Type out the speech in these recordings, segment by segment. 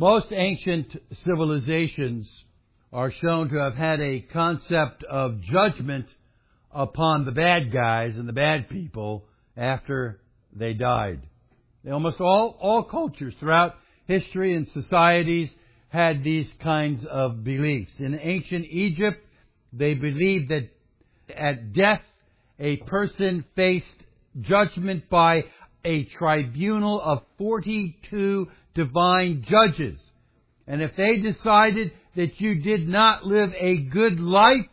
Most ancient civilizations are shown to have had a concept of judgment upon the bad guys and the bad people after they died. Almost all, all cultures throughout history and societies had these kinds of beliefs. In ancient Egypt, they believed that at death, a person faced judgment by a tribunal of 42 divine judges. And if they decided that you did not live a good life,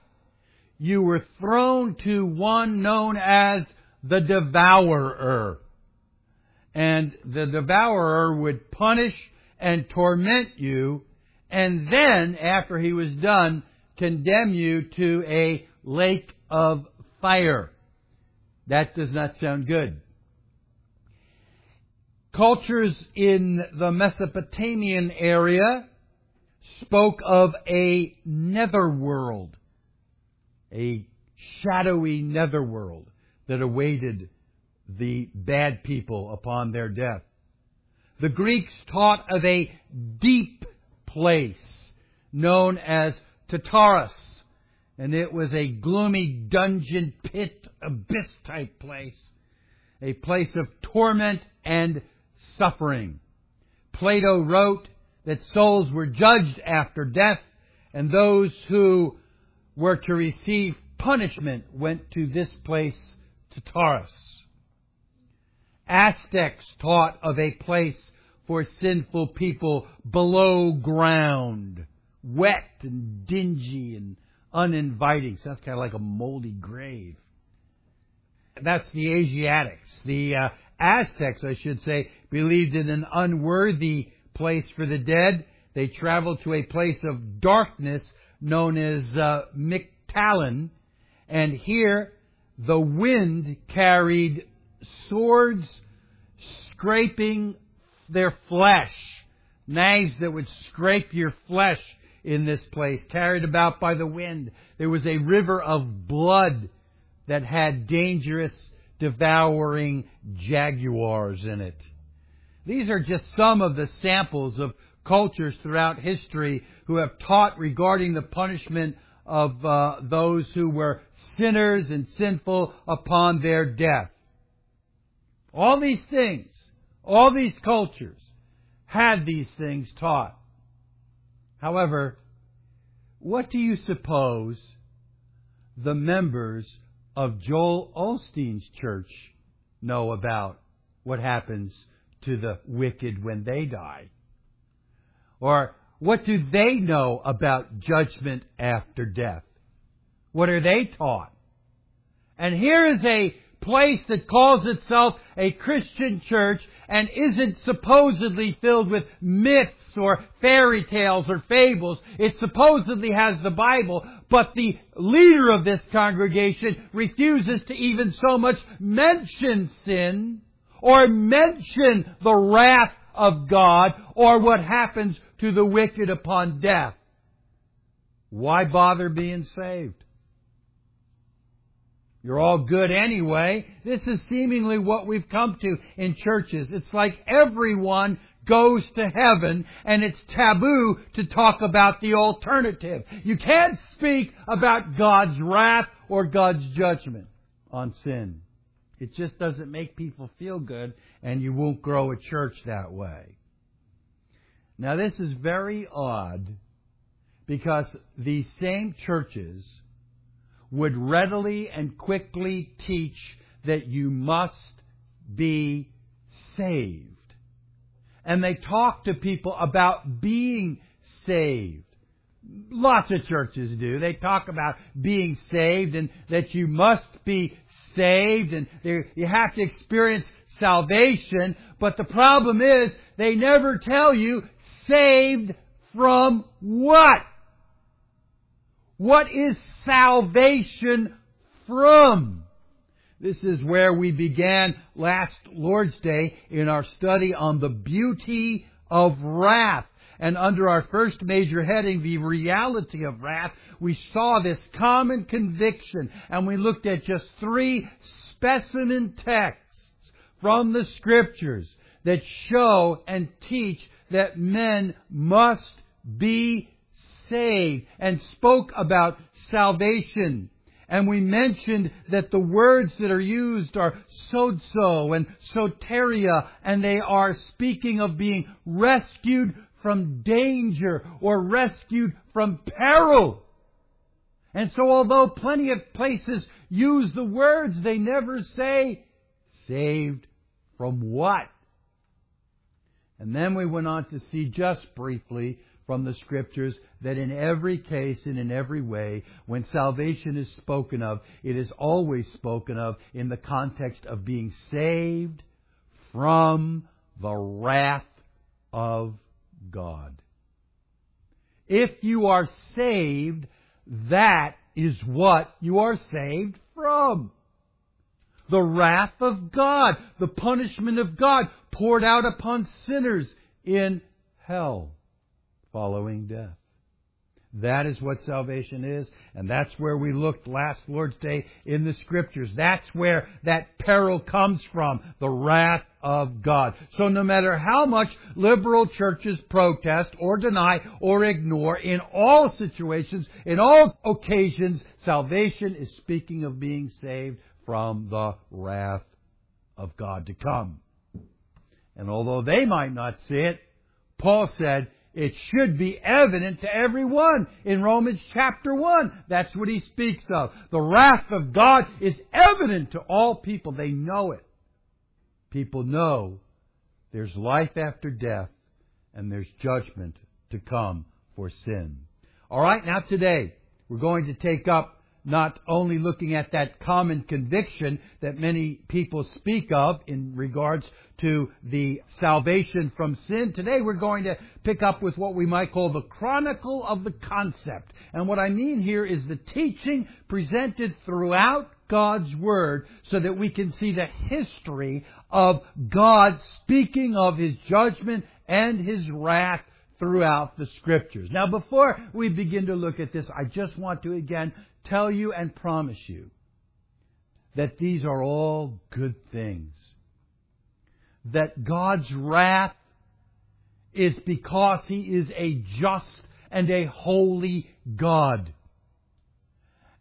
you were thrown to one known as the devourer. And the devourer would punish and torment you, and then, after he was done, condemn you to a lake of fire. That does not sound good. Cultures in the Mesopotamian area spoke of a netherworld, a shadowy netherworld that awaited the bad people upon their death. The Greeks taught of a deep place known as Tartarus, and it was a gloomy dungeon pit abyss type place, a place of torment and suffering. Plato wrote that souls were judged after death, and those who were to receive punishment went to this place, Tartarus. Aztecs taught of a place for sinful people below ground, wet and dingy and uninviting. Sounds kind of like a moldy grave. That's the Asiatics. The uh, Aztecs, I should say, believed in an unworthy place for the dead. They traveled to a place of darkness known as uh, Mictlan, and here the wind carried swords scraping their flesh, knives that would scrape your flesh in this place, carried about by the wind. There was a river of blood that had dangerous, devouring jaguars in it. These are just some of the samples of cultures throughout history who have taught regarding the punishment of uh, those who were sinners and sinful upon their death. All these things, all these cultures had these things taught. However, what do you suppose the members of Joel Osteen's church know about what happens to the wicked when they die? Or what do they know about judgment after death? What are they taught? And here is a place that calls itself a Christian church and isn't supposedly filled with myths or fairy tales or fables. It supposedly has the Bible, but the leader of this congregation refuses to even so much mention sin or mention the wrath of God or what happens to the wicked upon death. Why bother being saved? You're all good anyway. This is seemingly what we've come to in churches. It's like everyone goes to heaven and it's taboo to talk about the alternative. You can't speak about God's wrath or God's judgment on sin. It just doesn't make people feel good and you won't grow a church that way. Now this is very odd because these same churches would readily and quickly teach that you must be saved. And they talk to people about being saved. Lots of churches do. They talk about being saved and that you must be saved and you have to experience salvation. But the problem is they never tell you saved from what? What is salvation from? This is where we began last Lord's Day in our study on the beauty of wrath. And under our first major heading, the reality of wrath, we saw this common conviction and we looked at just three specimen texts from the scriptures that show and teach that men must be saved and spoke about salvation. And we mentioned that the words that are used are sozo and soteria, and they are speaking of being rescued from danger or rescued from peril. And so although plenty of places use the words, they never say saved from what? And then we went on to see just briefly from the scriptures that in every case and in every way, when salvation is spoken of, it is always spoken of in the context of being saved from the wrath of God. If you are saved, that is what you are saved from. The wrath of God, the punishment of God poured out upon sinners in hell following death. That is what salvation is, and that's where we looked last Lord's Day in the Scriptures. That's where that peril comes from, the wrath of God. So no matter how much liberal churches protest or deny or ignore, in all situations, in all occasions, salvation is speaking of being saved from the wrath of God to come. And although they might not see it, Paul said, it should be evident to everyone in Romans chapter 1. That's what he speaks of. The wrath of God is evident to all people. They know it. People know there's life after death and there's judgment to come for sin. Alright, now today we're going to take up not only looking at that common conviction that many people speak of in regards to the salvation from sin. Today we're going to pick up with what we might call the chronicle of the concept. And what I mean here is the teaching presented throughout God's Word so that we can see the history of God speaking of His judgment and His wrath throughout the Scriptures. Now before we begin to look at this, I just want to again tell you and promise you that these are all good things. That God's wrath is because He is a just and a holy God.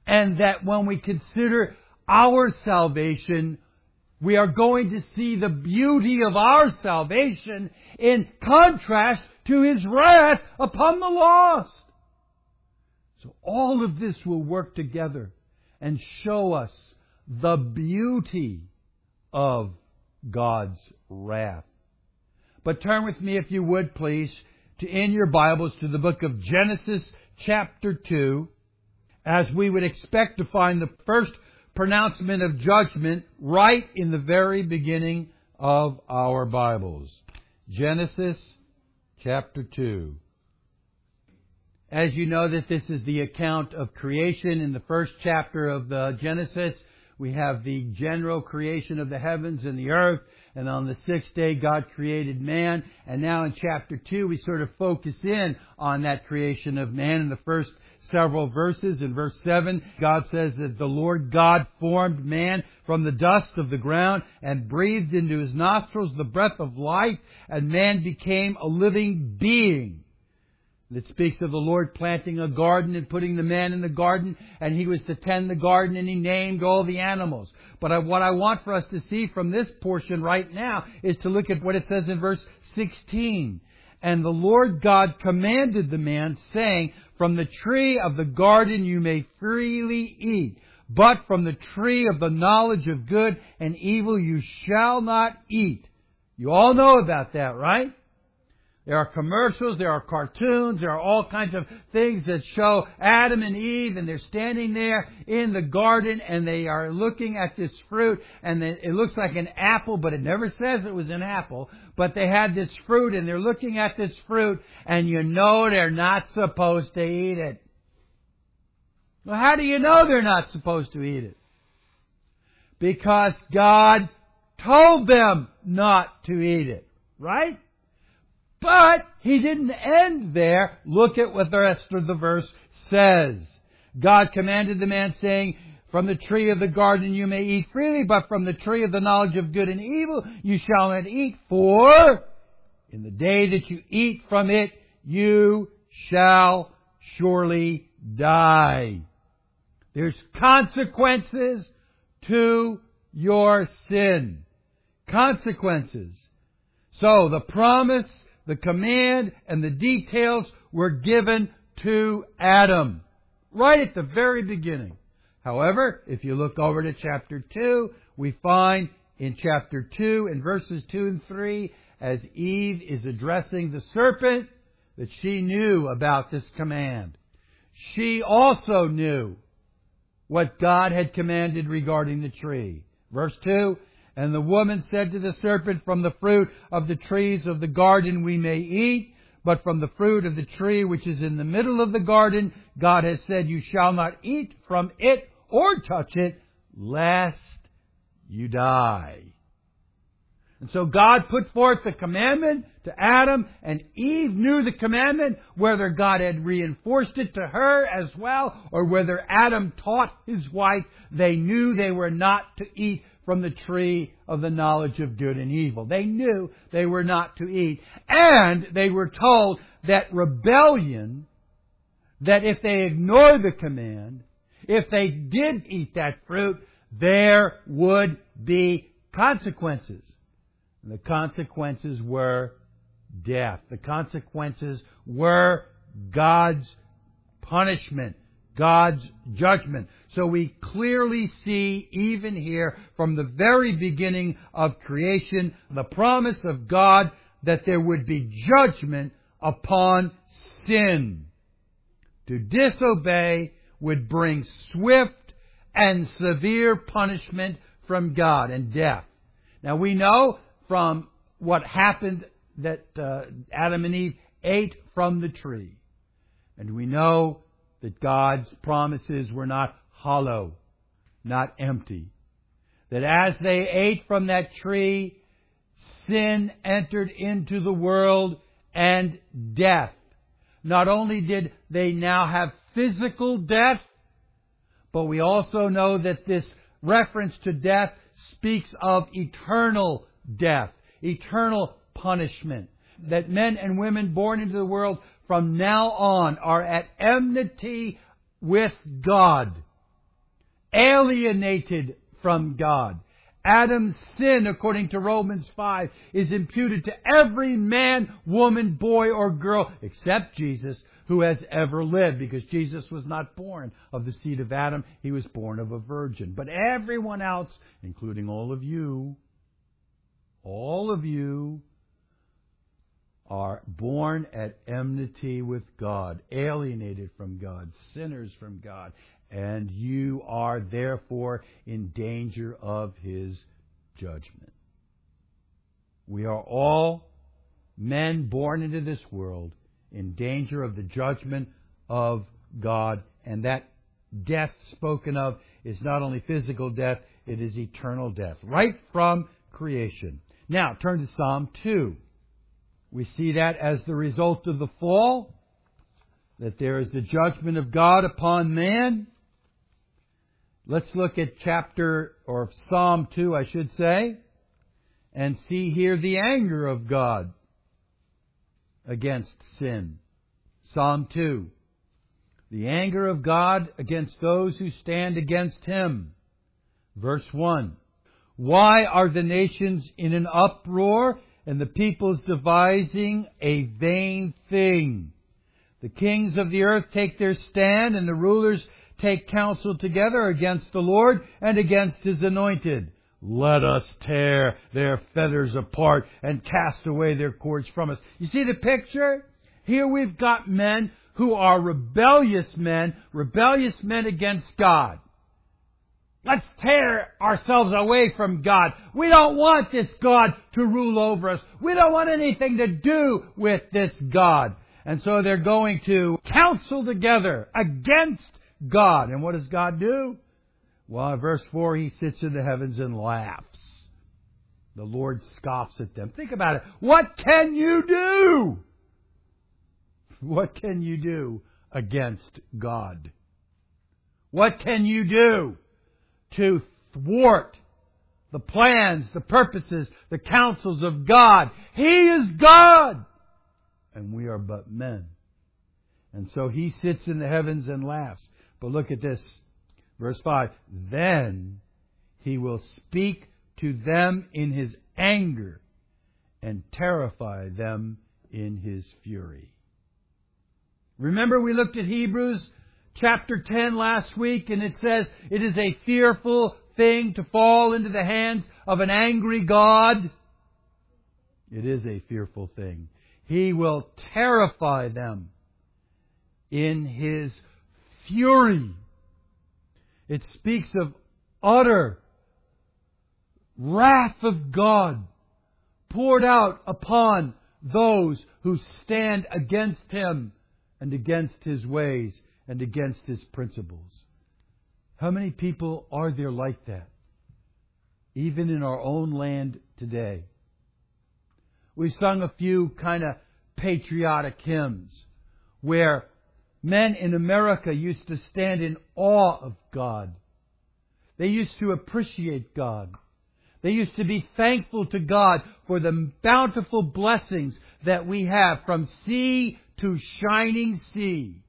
And that when we consider our salvation, we are going to see the beauty of our salvation in contrast to His wrath upon the lost. So all of this will work together and show us the beauty of God's wrath. But turn with me, if you would please, to in your Bibles to the book of Genesis chapter 2, as we would expect to find the first pronouncement of judgment right in the very beginning of our Bibles. Genesis chapter 2. As you know that this is the account of creation in the first chapter of the Genesis, we have the general creation of the heavens and the earth, and on the sixth day God created man, and now in chapter two we sort of focus in on that creation of man in the first several verses. In verse 7, God says that the Lord God formed man from the dust of the ground and breathed into his nostrils the breath of life, and man became a living being. It speaks of the Lord planting a garden and putting the man in the garden, and he was to tend the garden, and he named all the animals. But what I want for us to see from this portion right now is to look at what it says in verse 16. And the Lord God commanded the man, saying, From the tree of the garden you may freely eat, but from the tree of the knowledge of good and evil you shall not eat. You all know about that, right? There are commercials, there are cartoons, there are all kinds of things that show Adam and Eve and they're standing there in the garden and they are looking at this fruit and it looks like an apple, but it never says it was an apple. But they had this fruit and they're looking at this fruit and you know they're not supposed to eat it. Well, how do you know they're not supposed to eat it? Because God told them not to eat it. Right? But he didn't end there. Look at what the rest of the verse says. God commanded the man saying, from the tree of the garden you may eat freely, but from the tree of the knowledge of good and evil you shall not eat, for In the day that you eat from it, you shall surely die. There's consequences to your sin. Consequences. So the promise, the command, and the details were given to Adam. Right at the very beginning. However, if you look over to chapter 2, we find in chapter 2 in verses 2 and 3, as Eve is addressing the serpent, that she knew about this command. She also knew what God had commanded regarding the tree. Verse 2, And the woman said to the serpent, From the fruit of the trees of the garden we may eat, but from the fruit of the tree which is in the middle of the garden, God has said, You shall not eat from it or touch it, lest you die. And so God put forth the commandment to Adam, and Eve knew the commandment, whether God had reinforced it to her as well, or whether Adam taught his wife, they knew they were not to eat from the tree of the knowledge of good and evil. They knew they were not to eat. And they were told that rebellion, that if they ignored the command, if they did eat that fruit, there would be consequences. And the consequences were death. The consequences were God's punishment, God's judgment. So we clearly see, even here, from the very beginning of creation, the promise of God that there would be judgment upon sin. To disobey would bring swift and severe punishment from God and death. Now we know from what happened that uh, Adam and Eve ate from the tree. And we know that God's promises were not hollow, not empty. That as they ate from that tree, sin entered into the world and death. Not only did they now have physical death, but we also know that this reference to death speaks of eternal death, eternal punishment. That men and women born into the world from now on are at enmity with God, alienated from God. Adam's sin, according to Romans 5, is imputed to every man, woman, boy, or girl, except Jesus, who has ever lived, because Jesus was not born of the seed of Adam, he was born of a virgin. But everyone else, including all of you, all of you are born at enmity with God, alienated from God, sinners from God, and you are therefore in danger of His judgment. We are all men born into this world in danger of the judgment of God, and that death spoken of is not only physical death, it is eternal death, right from creation. Now, turn to Psalm 2. We see that as the result of the fall, that there is the judgment of God upon man. Let's look at chapter, or Psalm 2, I should say, and see here the anger of God against sin. Psalm 2. The anger of God against those who stand against Him. Verse 1. Why are the nations in an uproar and the peoples devising a vain thing? The kings of the earth take their stand and the rulers take counsel together against the Lord and against His anointed. Let us tear their fetters apart and cast away their cords from us. You see the picture? Here we've got men who are rebellious men, rebellious men against God. Let's tear ourselves away from God. We don't want this God to rule over us. We don't want anything to do with this God. And so they're going to counsel together against God. And what does God do? Well, in verse 4, He sits in the heavens and laughs. The Lord scoffs at them. Think about it. What can you do? What can you do against God? What can you do? To thwart the plans, the purposes, the counsels of God. He is God! And we are but men. And so he sits in the heavens and laughs. But look at this. Verse 5. Then he will speak to them in his anger and terrify them in his fury. Remember we looked at Hebrews chapter 10 last week and it says it is a fearful thing to fall into the hands of an angry God. It is a fearful thing. He will terrify them in his fury. It speaks of utter wrath of God poured out upon those who stand against him and against his ways and against his principles. How many people are there like that? Even in our own land today. We sung a few kind of patriotic hymns where men in America used to stand in awe of God. They used to appreciate God. They used to be thankful to God for the bountiful blessings that we have from sea to shining sea.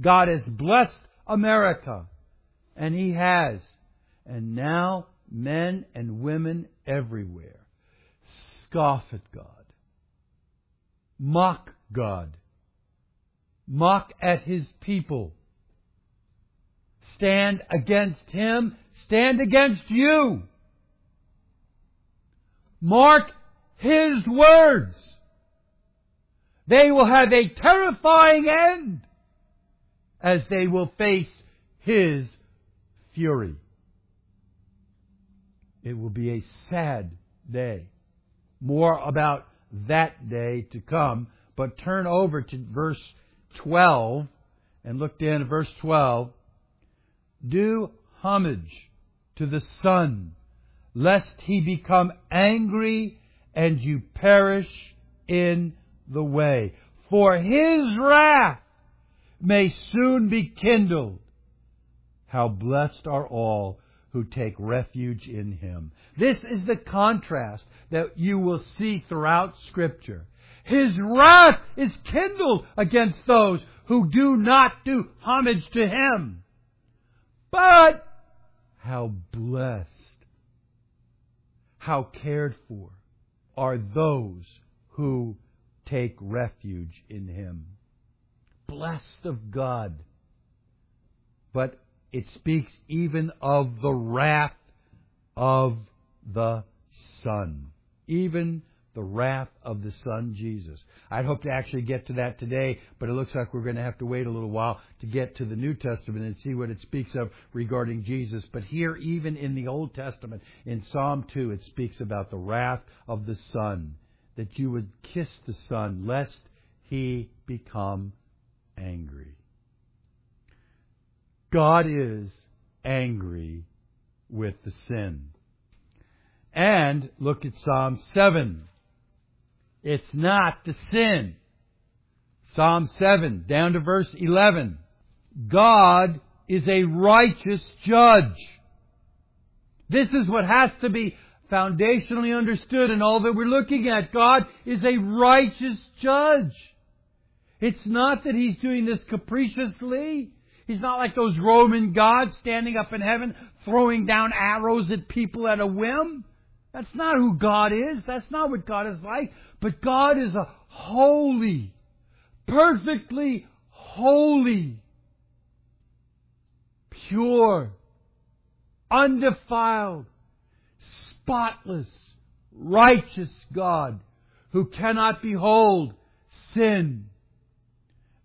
God has blessed America, and He has. And now men and women everywhere scoff at God, mock God, mock at His people, stand against Him, stand against you. Mark His words. They will have a terrifying end as they will face His fury. It will be a sad day. More about that day to come, but turn over to verse 12 and look down at verse 12. Do homage to the Son, lest he become angry and you perish in the way. For his wrath may soon be kindled. How blessed are all who take refuge in him. This is the contrast that you will see throughout scripture. His wrath is kindled against those who do not do homage to him. But how blessed, how cared for are those who take refuge in him. Blessed of God. But it speaks even of the wrath of the Son. Even the wrath of the Son Jesus. I'd hope to actually get to that today, but it looks like we're going to have to wait a little while to get to the New Testament and see what it speaks of regarding Jesus. But here, even in the Old Testament, in Psalm 2, it speaks about the wrath of the Son, that you would kiss the Son, lest he become angry. God is angry with the sin. And look at Psalm 7. It's not the sin. Psalm 7, down to verse 11. God is a righteous judge. This is what has to be foundationally understood in all that we're looking at. God is a righteous judge. It's not that He's doing this capriciously. He's not like those Roman gods standing up in heaven throwing down arrows at people at a whim. That's not who God is. That's not what God is like. But God is a holy, perfectly holy, pure, undefiled, spotless, righteous God who cannot behold sin.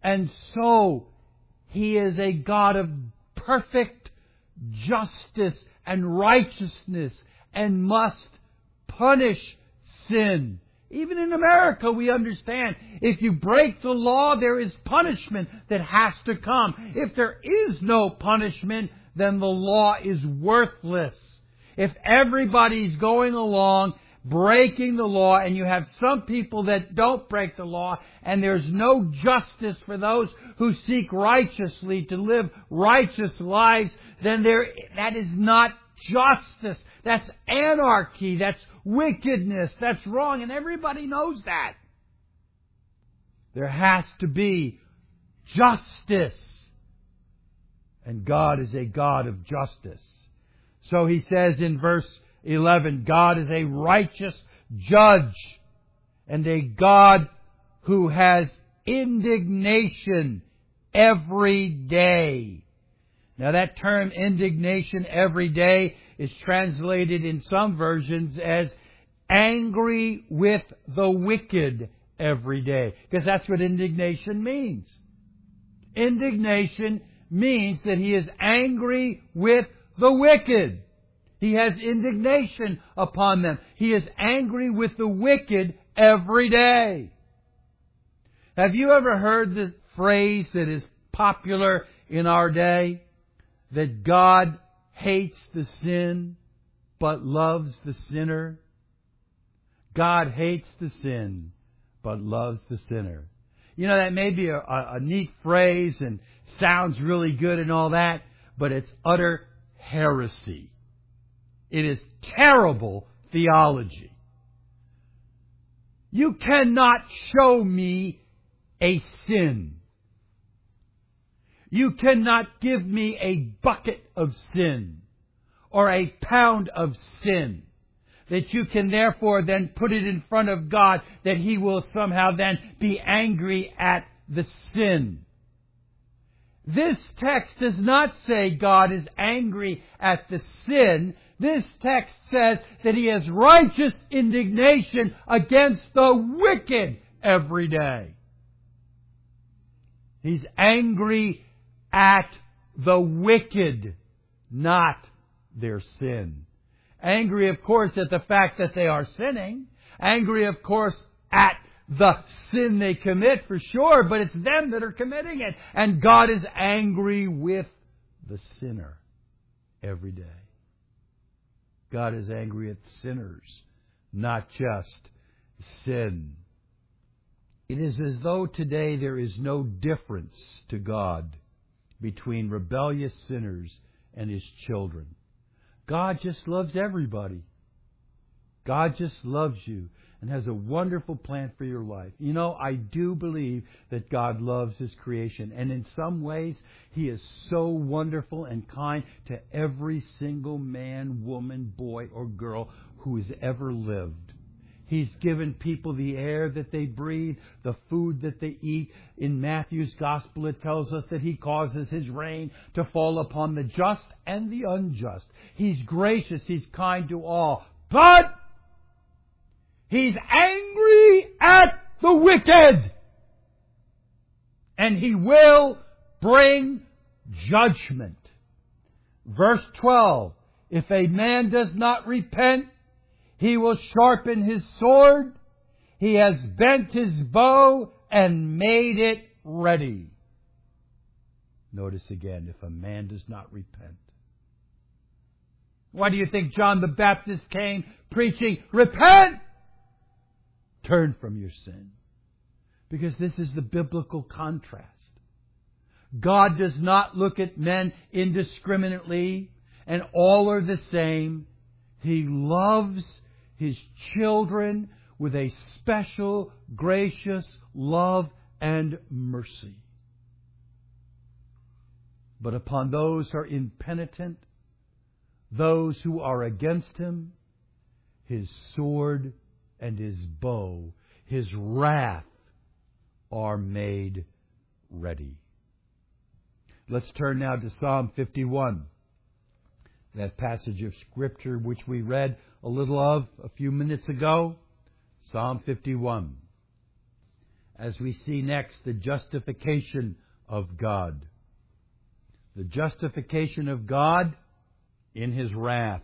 And so, He is a God of perfect justice and righteousness and must punish sin. Even in America, we understand if you break the law, there is punishment that has to come. If there is no punishment, then the law is worthless. If everybody's going along breaking the law and you have some people that don't break the law and there's no justice for those who seek righteously to live righteous lives, then there, that is not justice. That's anarchy. That's wickedness. That's wrong. And everybody knows that. There has to be justice. And God is a God of justice. So he says in verse 11, God is a righteous judge and a God who has indignation every day. Now that term indignation every day is translated in some versions as angry with the wicked every day. Because that's what indignation means. Indignation means that he is angry with the wicked. He has indignation upon them. He is angry with the wicked every day. Have you ever heard the phrase that is popular in our day? That God hates the sin, but loves the sinner? God hates the sin, but loves the sinner. You know, that may be a, a, a neat phrase and sounds really good and all that, but it's utter heresy. It is terrible theology. You cannot show me a sin. You cannot give me a bucket of sin or a pound of sin that you can therefore then put it in front of God that He will somehow then be angry at the sin. This text does not say God is angry at the sin. This text says that He has righteous indignation against the wicked every day. He's angry at the wicked, not their sin. Angry, of course, at the fact that they are sinning. Angry, of course, at the sin they commit for sure, but it's them that are committing it. And God is angry with the sinner every day. God is angry at sinners, not just sin. It is as though today there is no difference to God between rebellious sinners and His children. God just loves everybody. God just loves you and has a wonderful plan for your life. You know, I do believe that God loves His creation. And in some ways, He is so wonderful and kind to every single man, woman, boy, or girl who has ever lived. He's given people the air that they breathe, the food that they eat. In Matthew's gospel, it tells us that he causes his rain to fall upon the just and the unjust. He's gracious, he's kind to all. But he's angry at the wicked. And he will bring judgment. Verse 12. If a man does not repent, he will sharpen his sword. He has bent his bow and made it ready. Notice again, if a man does not repent. Why do you think John the Baptist came preaching, repent? Turn from your sin. Because this is the biblical contrast. God does not look at men indiscriminately and all are the same. He loves his children with a special, gracious love and mercy. But upon those who are impenitent, those who are against him, his sword and his bow, his wrath are made ready. Let's turn now to Psalm 51 that passage of Scripture which we read a little of a few minutes ago, Psalm 51. As we see next the justification of God. The justification of God in His wrath.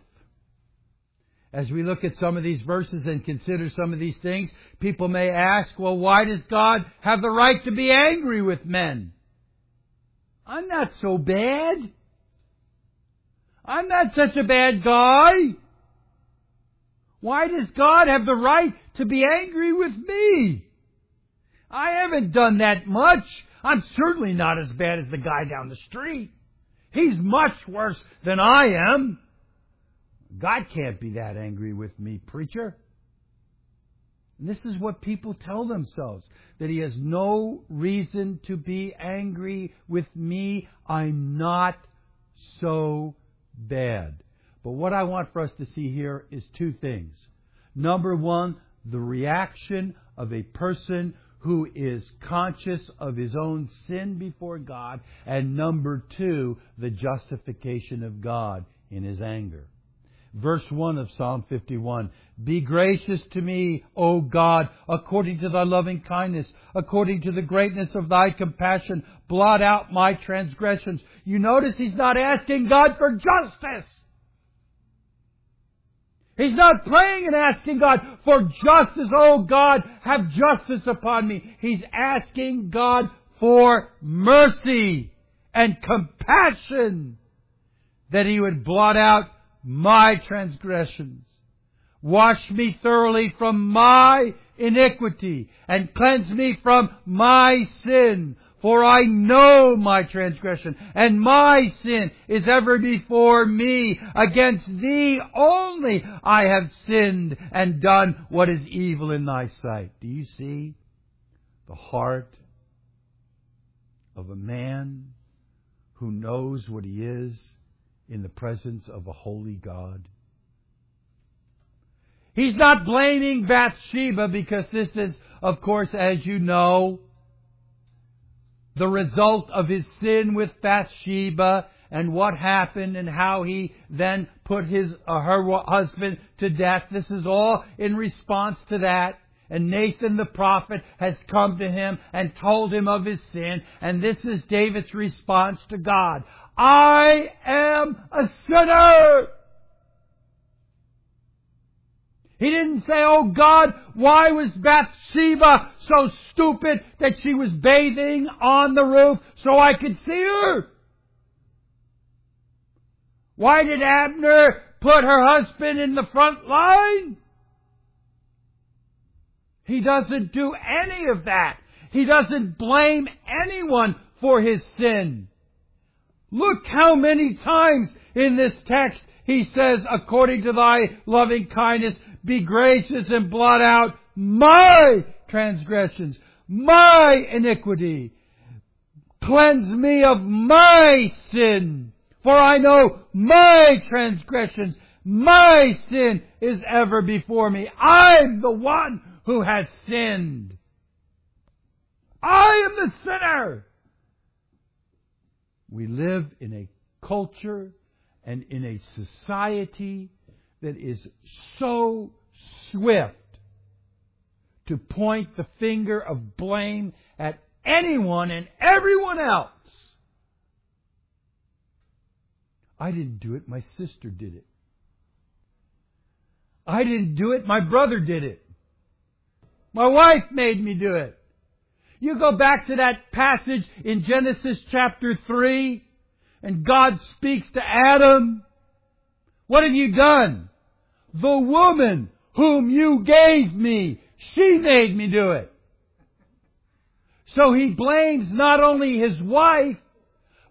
As we look at some of these verses and consider some of these things, people may ask, well, why does God have the right to be angry with men? I'm not so bad. I'm not such a bad guy. Why does God have the right to be angry with me? I haven't done that much. I'm certainly not as bad as the guy down the street. He's much worse than I am. God can't be that angry with me, preacher. And this is what people tell themselves that He has no reason to be angry with me. I'm not so bad. But what I want for us to see here is two things. Number one, the reaction of a person who is conscious of his own sin before God. And number two, the justification of God in his anger. Verse 1 of Psalm 51. Be gracious to me, O God, according to thy loving kindness, according to the greatness of thy compassion. Blot out my transgressions. You notice he's not asking God for justice. He's not praying and asking God for justice. Oh God, have justice upon me. He's asking God for mercy and compassion that He would blot out my transgressions. Wash me thoroughly from my iniquity and cleanse me from my sin. For I know my transgression, and my sin is ever before me. Against thee only I have sinned and done what is evil in thy sight. Do you see the heart of a man who knows what he is in the presence of a holy God? He's not blaming Bathsheba because this is, of course, as you know, the result of his sin with Bathsheba and what happened and how he then put his uh, her husband to death. This is all in response to that. And Nathan the prophet has come to him and told him of his sin. And this is David's response to God. I am a sinner. He didn't say, oh God, why was Bathsheba so stupid that she was bathing on the roof so I could see her? Why did Abner put her husband in the front line? He doesn't do any of that. He doesn't blame anyone for his sin. Look how many times in this text he says, according to thy loving kindness, be gracious and blot out my transgressions, my iniquity. Cleanse me of my sin, for I know my transgressions, my sin is ever before me. I'm the one who has sinned. I am the sinner. We live in a culture and in a society that is so swift to point the finger of blame at anyone and everyone else. I didn't do it, my sister did it. I didn't do it, my brother did it. My wife made me do it. You go back to that passage in Genesis chapter 3, and God speaks to Adam. What have you done? The woman whom you gave me, she made me do it. So he blames not only his wife,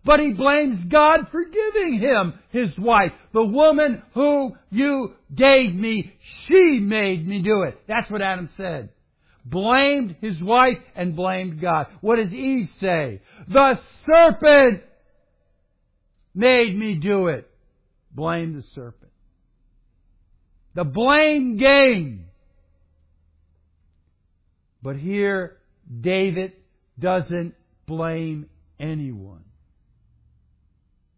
but he blames God for giving him his wife. The woman who you gave me, she made me do it. That's what Adam said. Blamed his wife and blamed God. What does Eve say? The serpent made me do it. Blame the serpent. The blame game. But here, David doesn't blame anyone.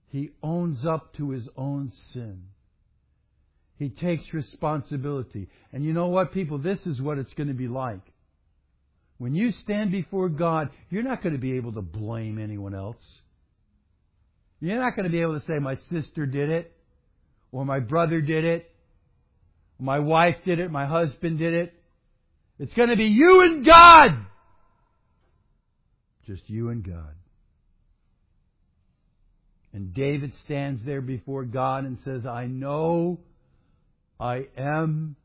He owns up to his own sin. He takes responsibility. And you know what, people? This is what it's going to be like. When you stand before God, you're not going to be able to blame anyone else. You're not going to be able to say, my sister did it, or my brother did it, my wife did it. My husband did it. It's going to be you and God. Just you and God. And David stands there before God and says, I know I am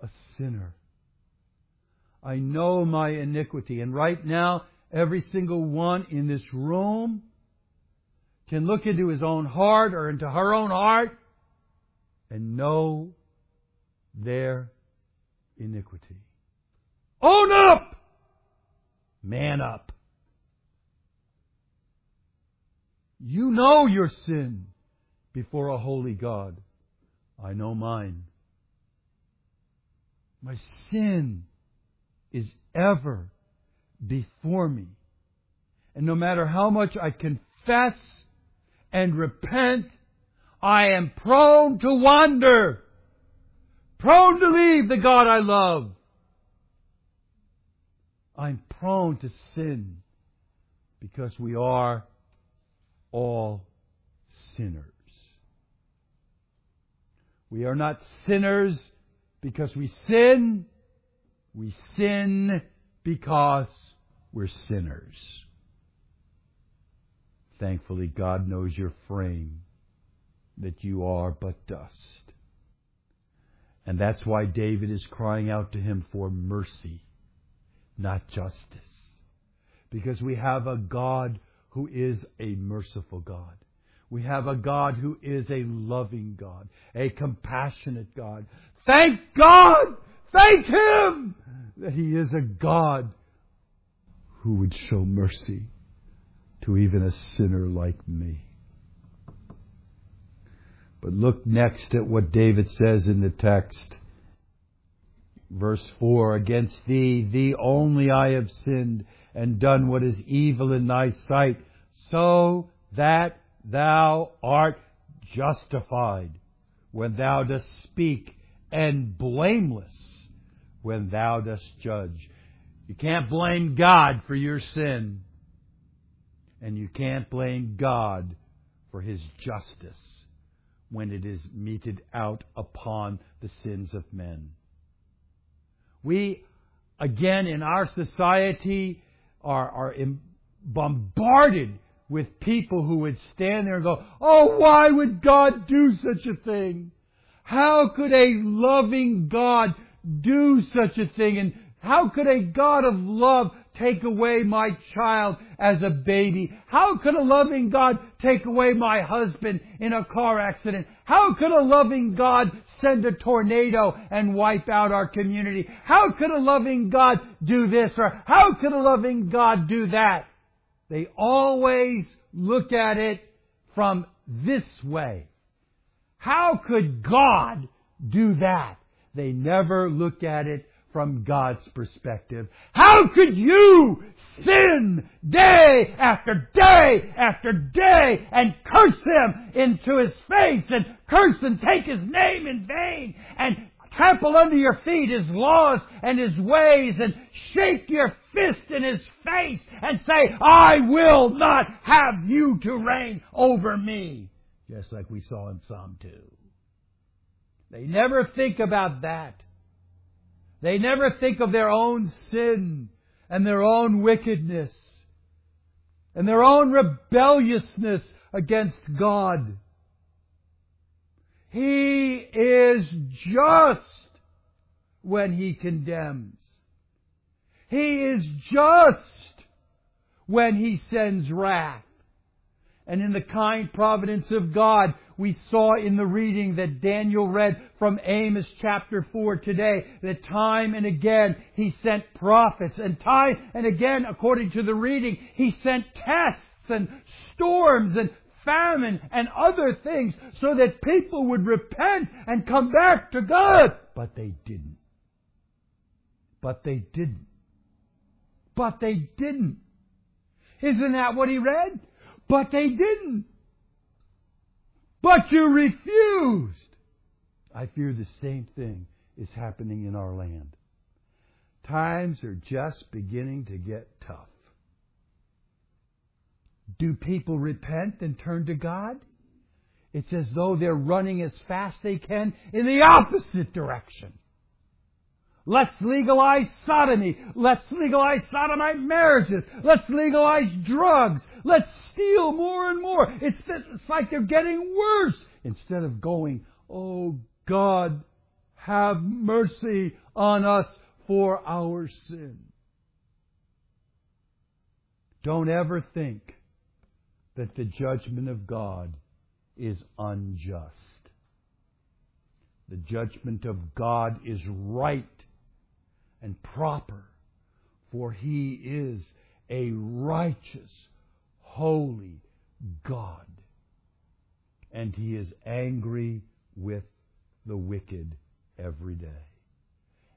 a sinner. I know my iniquity. And right now, every single one in this room can look into his own heart or into her own heart and know their iniquity. Own up! Man up. You know your sin before a holy God. I know mine. My sin is ever before me. And no matter how much I confess and repent, I am prone to wander, prone to leave the God I love. I'm prone to sin because we are all sinners. We are not sinners because we sin. We sin because we're sinners. Thankfully, God knows your frame, that you are but dust. And that's why David is crying out to him for mercy, not justice. Because we have a God who is a merciful God. We have a God who is a loving God, a compassionate God. Thank God! Thank Him that He is a God who would show mercy to even a sinner like me. But look next at what David says in the text. Verse 4 Against thee, thee only I have sinned and done what is evil in thy sight, so that thou art justified when thou dost speak, and blameless when thou dost judge. You can't blame God for your sin, and you can't blame God for his justice when it is meted out upon the sins of men. We, again, in our society, are, are bombarded with people who would stand there and go, Oh, why would God do such a thing? How could a loving God do such a thing? And how could a God of love take away my child as a baby? How could a loving God take away my husband in a car accident? How could a loving God send a tornado and wipe out our community? How could a loving God do this or how could a loving God do that? They always look at it from this way. How could God do that? They never look at it from God's perspective. How could you sin day after day after day and curse Him into His face and curse and take His name in vain and trample under your feet His laws and His ways and shake your fist in His face and say, I will not have you to reign over me. Just like we saw in Psalm 2. They never think about that. They never think of their own sin and their own wickedness and their own rebelliousness against God. He is just when he condemns. He is just when he sends wrath. And in the kind providence of God, we saw in the reading that Daniel read from Amos chapter 4 today that time and again he sent prophets and time and again, according to the reading, he sent tests and storms and famine and other things so that people would repent and come back to God. But they didn't. But they didn't. But they didn't. Isn't that what he read? But they didn't. But you refused. I fear the same thing is happening in our land. Times are just beginning to get tough. Do people repent and turn to God? It's as though they're running as fast they can in the opposite direction. Let's legalize sodomy. Let's legalize sodomite marriages. Let's legalize drugs. Let's steal more and more. It's, it's like they're getting worse instead of going, Oh God, have mercy on us for our sin. Don't ever think that the judgment of God is unjust. The judgment of God is right and proper, for He is a righteous, holy God. And He is angry with the wicked every day.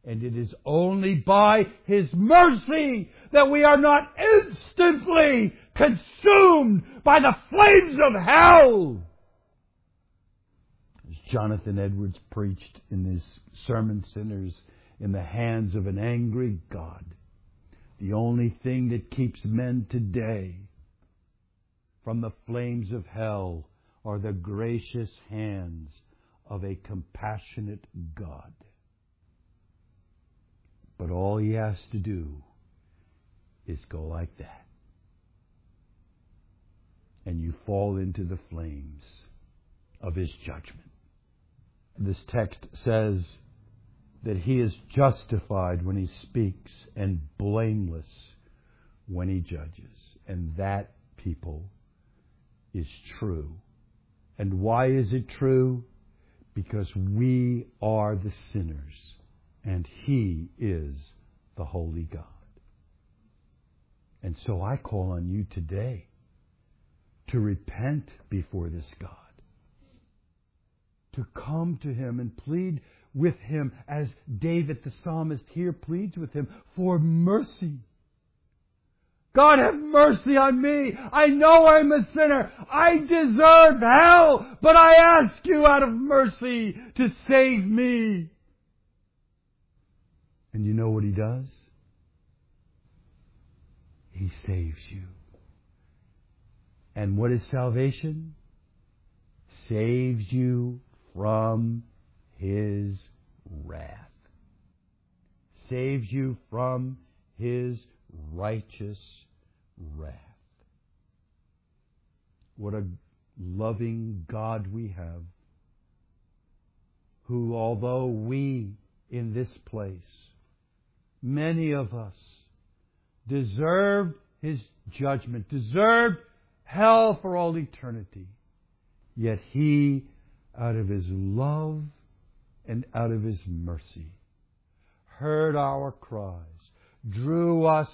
And it is only by His mercy that we are not instantly consumed by the flames of hell. As Jonathan Edwards preached in his sermon, Sinners in the Hands of an Angry God. The only thing that keeps men today from the flames of hell are the gracious hands of a compassionate God. But all he has to do is go like that. And you fall into the flames of his judgment. This text says that he is justified when he speaks and blameless when he judges. And that, people, is true. And why is it true? Because we are the sinners and he is the holy God. And so I call on you today to repent before this God, to come to him and plead with him as David the psalmist here pleads with him for mercy. God have mercy on me. I know I'm a sinner. I deserve hell, but I ask you out of mercy to save me. And you know what he does? He saves you. And what is salvation? Saves you from his wrath. Saves you from his righteous wrath. What a loving God we have, who, although we in this place, many of us, deserved his judgment, deserved hell for all eternity, yet he, out of his love and out of his mercy, heard our cries, drew us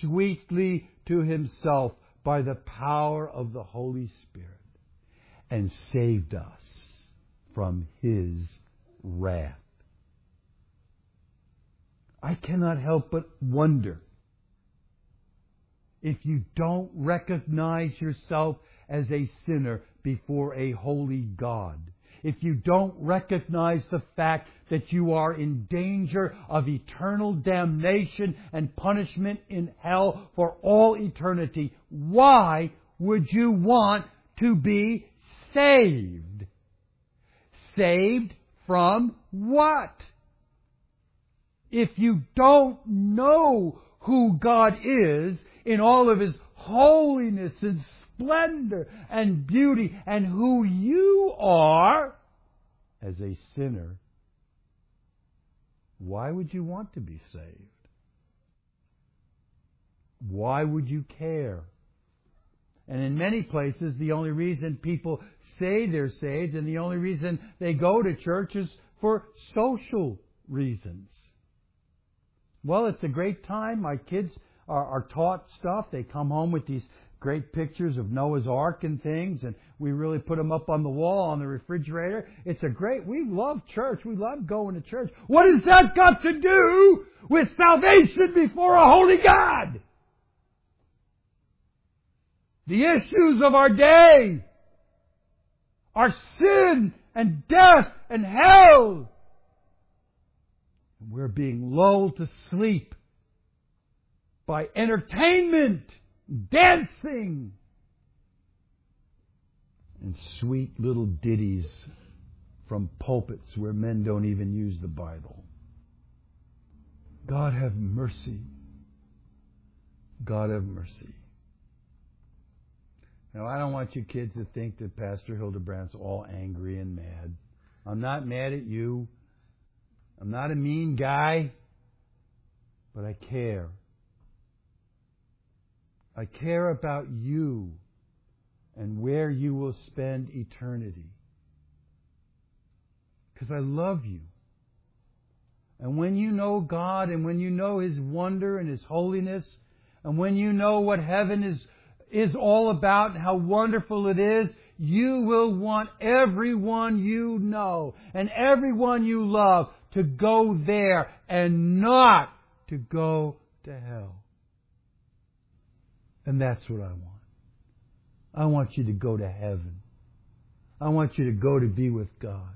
sweetly to himself by the power of the Holy Spirit, and saved us from his wrath. I cannot help but wonder if you don't recognize yourself as a sinner before a holy God if you don't recognize the fact that you are in danger of eternal damnation and punishment in hell for all eternity, why would you want to be saved? Saved from what? If you don't know who God is in all of His holiness and splendor and beauty and who you are as a sinner, why would you want to be saved? Why would you care? And in many places, the only reason people say they're saved and the only reason they go to church is for social reasons. Well, it's a great time. My kids are, are taught stuff. They come home with these great pictures of Noah's Ark and things, and we really put them up on the wall on the refrigerator. It's a great, we love church. We love going to church. What has that got to do with salvation before a holy God? The issues of our day are sin and death and hell. And we're being lulled to sleep by entertainment dancing, and sweet little ditties from pulpits where men don't even use the Bible. God have mercy. God have mercy. Now, I don't want you kids to think that Pastor Hildebrandt's all angry and mad. I'm not mad at you. I'm not a mean guy, but I care. I care about you and where you will spend eternity. Because I love you. And when you know God and when you know His wonder and His holiness, and when you know what heaven is, is all about and how wonderful it is, you will want everyone you know and everyone you love to go there and not to go to hell. And that's what I want. I want you to go to heaven. I want you to go to be with God.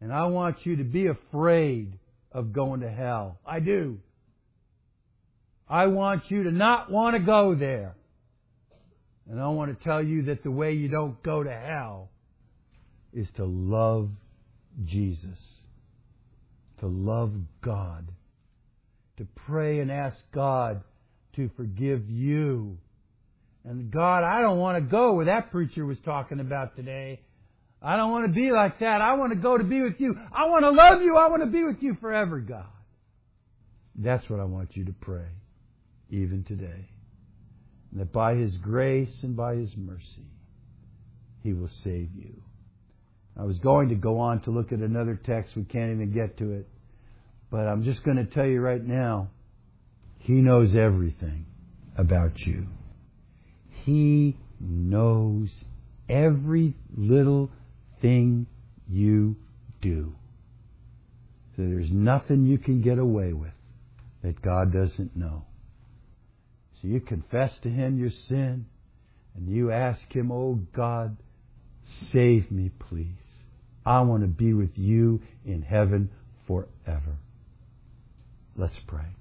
And I want you to be afraid of going to hell. I do. I want you to not want to go there. And I want to tell you that the way you don't go to hell is to love Jesus, to love God, to pray and ask God to forgive you. And God, I don't want to go where that preacher was talking about today. I don't want to be like that. I want to go to be with you. I want to love you. I want to be with you forever, God. That's what I want you to pray, even today. And that by His grace and by His mercy, He will save you. I was going to go on to look at another text. We can't even get to it. But I'm just going to tell you right now, He knows everything about you. He knows every little thing you do. So there's nothing you can get away with that God doesn't know. So you confess to Him your sin and you ask Him, Oh God, save me, please. I want to be with you in heaven forever. Let's pray.